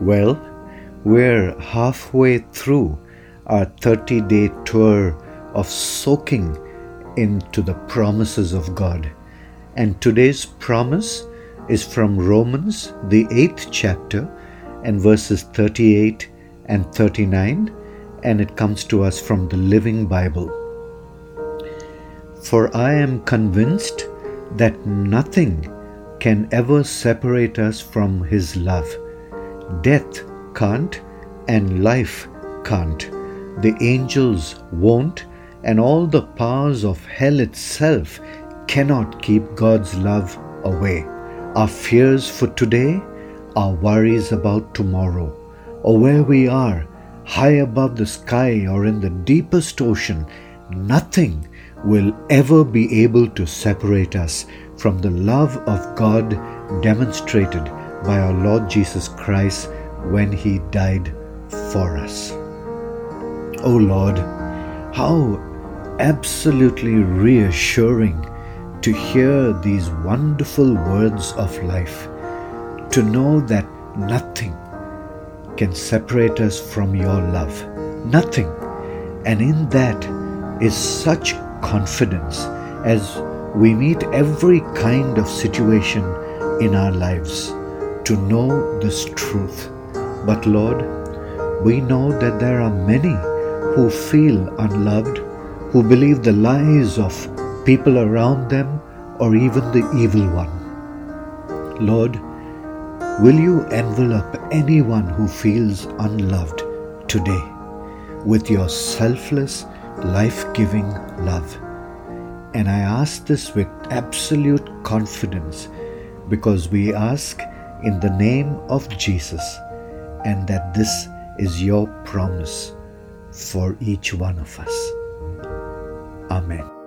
Well, we're halfway through our 30 day tour of soaking into the promises of God. And today's promise is from Romans, the 8th chapter, and verses 38 and 39, and it comes to us from the Living Bible. For I am convinced that nothing can ever separate us from His love. Death can't, and life can't. The angels won't, and all the powers of hell itself cannot keep God's love away. Our fears for today, our worries about tomorrow, or where we are, high above the sky or in the deepest ocean, nothing will ever be able to separate us from the love of God demonstrated by our Lord Jesus Christ when He died for us. Oh Lord, how absolutely reassuring to hear these wonderful words of life, to know that nothing can separate us from your love. Nothing. And in that is such confidence as we meet every kind of situation in our lives to know this truth. But Lord, we know that there are many who feel unloved, who believe the lies of people around them or even the evil one. Lord, will you envelop anyone who feels unloved today with your selfless, life giving love? And I ask this with absolute confidence because we ask in the name of Jesus and that this is your promise for each one of us. Amen.